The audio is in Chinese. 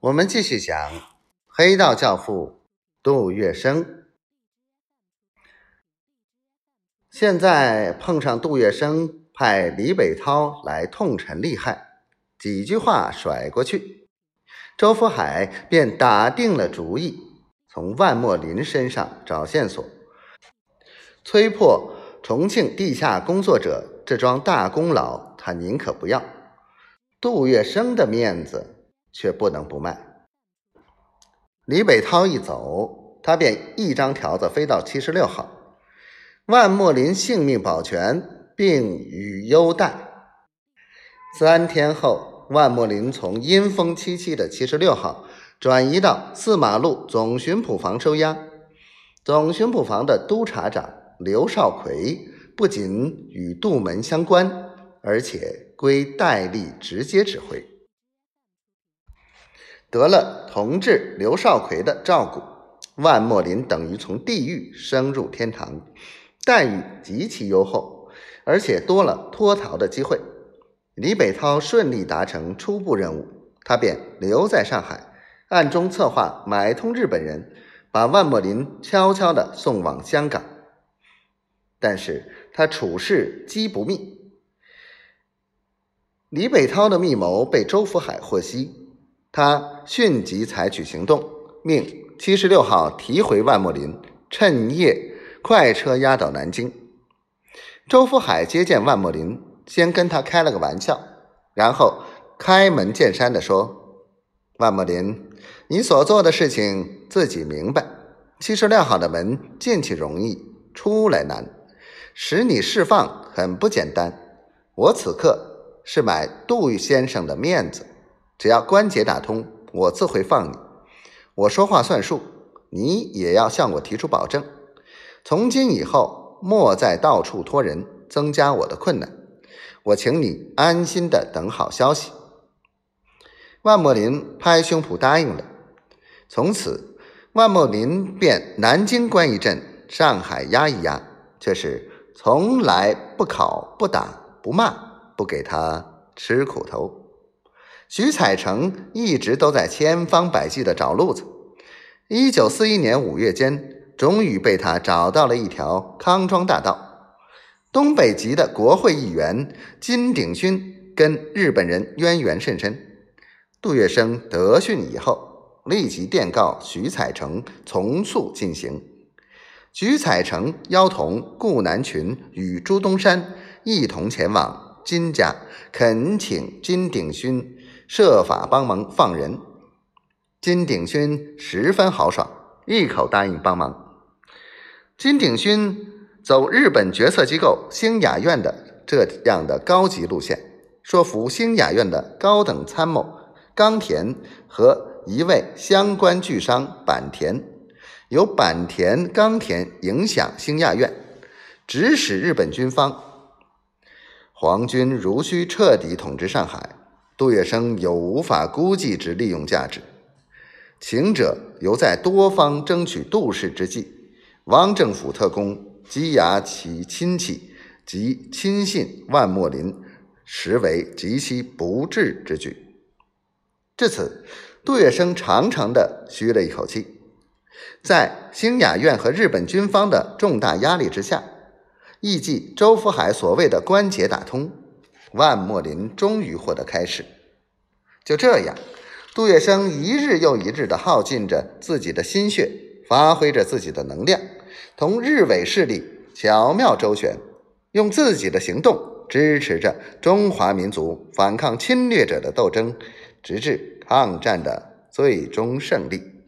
我们继续讲黑道教父杜月笙。现在碰上杜月笙派李北涛来痛陈利害，几句话甩过去，周福海便打定了主意，从万墨林身上找线索，催破重庆地下工作者这桩大功劳，他宁可不要。杜月笙的面子。却不能不卖。李北涛一走，他便一张条子飞到七十六号，万墨林性命保全，并予优待。三天后，万墨林从阴风凄凄的七十六号转移到四马路总巡捕房收押。总巡捕房的督察长刘少奎不仅与杜门相关，而且归戴笠直接指挥。得了同志刘少奎的照顾，万墨林等于从地狱升入天堂，待遇极其优厚，而且多了脱逃的机会。李北涛顺利达成初步任务，他便留在上海，暗中策划买通日本人，把万墨林悄悄地送往香港。但是他处事机不密，李北涛的密谋被周福海获悉。他迅即采取行动，命七十六号提回万墨林，趁夜快车押到南京。周福海接见万墨林，先跟他开了个玩笑，然后开门见山地说：“万墨林，你所做的事情自己明白。七十六号的门进去容易，出来难，使你释放很不简单。我此刻是买杜先生的面子。”只要关节打通，我自会放你。我说话算数，你也要向我提出保证。从今以后，莫再到处托人，增加我的困难。我请你安心的等好消息。万墨林拍胸脯答应了。从此，万墨林便南京关一阵，上海压一压，却是从来不考、不打、不骂，不给他吃苦头。徐彩成一直都在千方百计的找路子。一九四一年五月间，终于被他找到了一条康庄大道。东北籍的国会议员金鼎勋跟日本人渊源甚深。杜月笙得讯以后，立即电告徐彩成从速进行。徐彩成邀同顾南群与朱东山一同前往金家，恳请金鼎勋。设法帮忙放人，金鼎勋十分豪爽，一口答应帮忙。金鼎勋走日本决策机构兴雅院的这样的高级路线，说服兴雅院的高等参谋冈田和一位相关巨商坂田，由坂田、冈田影响兴亚院，指使日本军方，皇军如需彻底统治上海。杜月笙有无法估计之利用价值，情者犹在多方争取杜氏之际，汪政府特工羁押其亲戚及亲信万墨林，实为极其不智之举。至此，杜月笙长长的吁了一口气。在兴雅院和日本军方的重大压力之下，亦即周福海所谓的关节打通。万墨林终于获得开始。就这样，杜月笙一日又一日地耗尽着自己的心血，发挥着自己的能量，同日伪势力巧妙周旋，用自己的行动支持着中华民族反抗侵略者的斗争，直至抗战的最终胜利。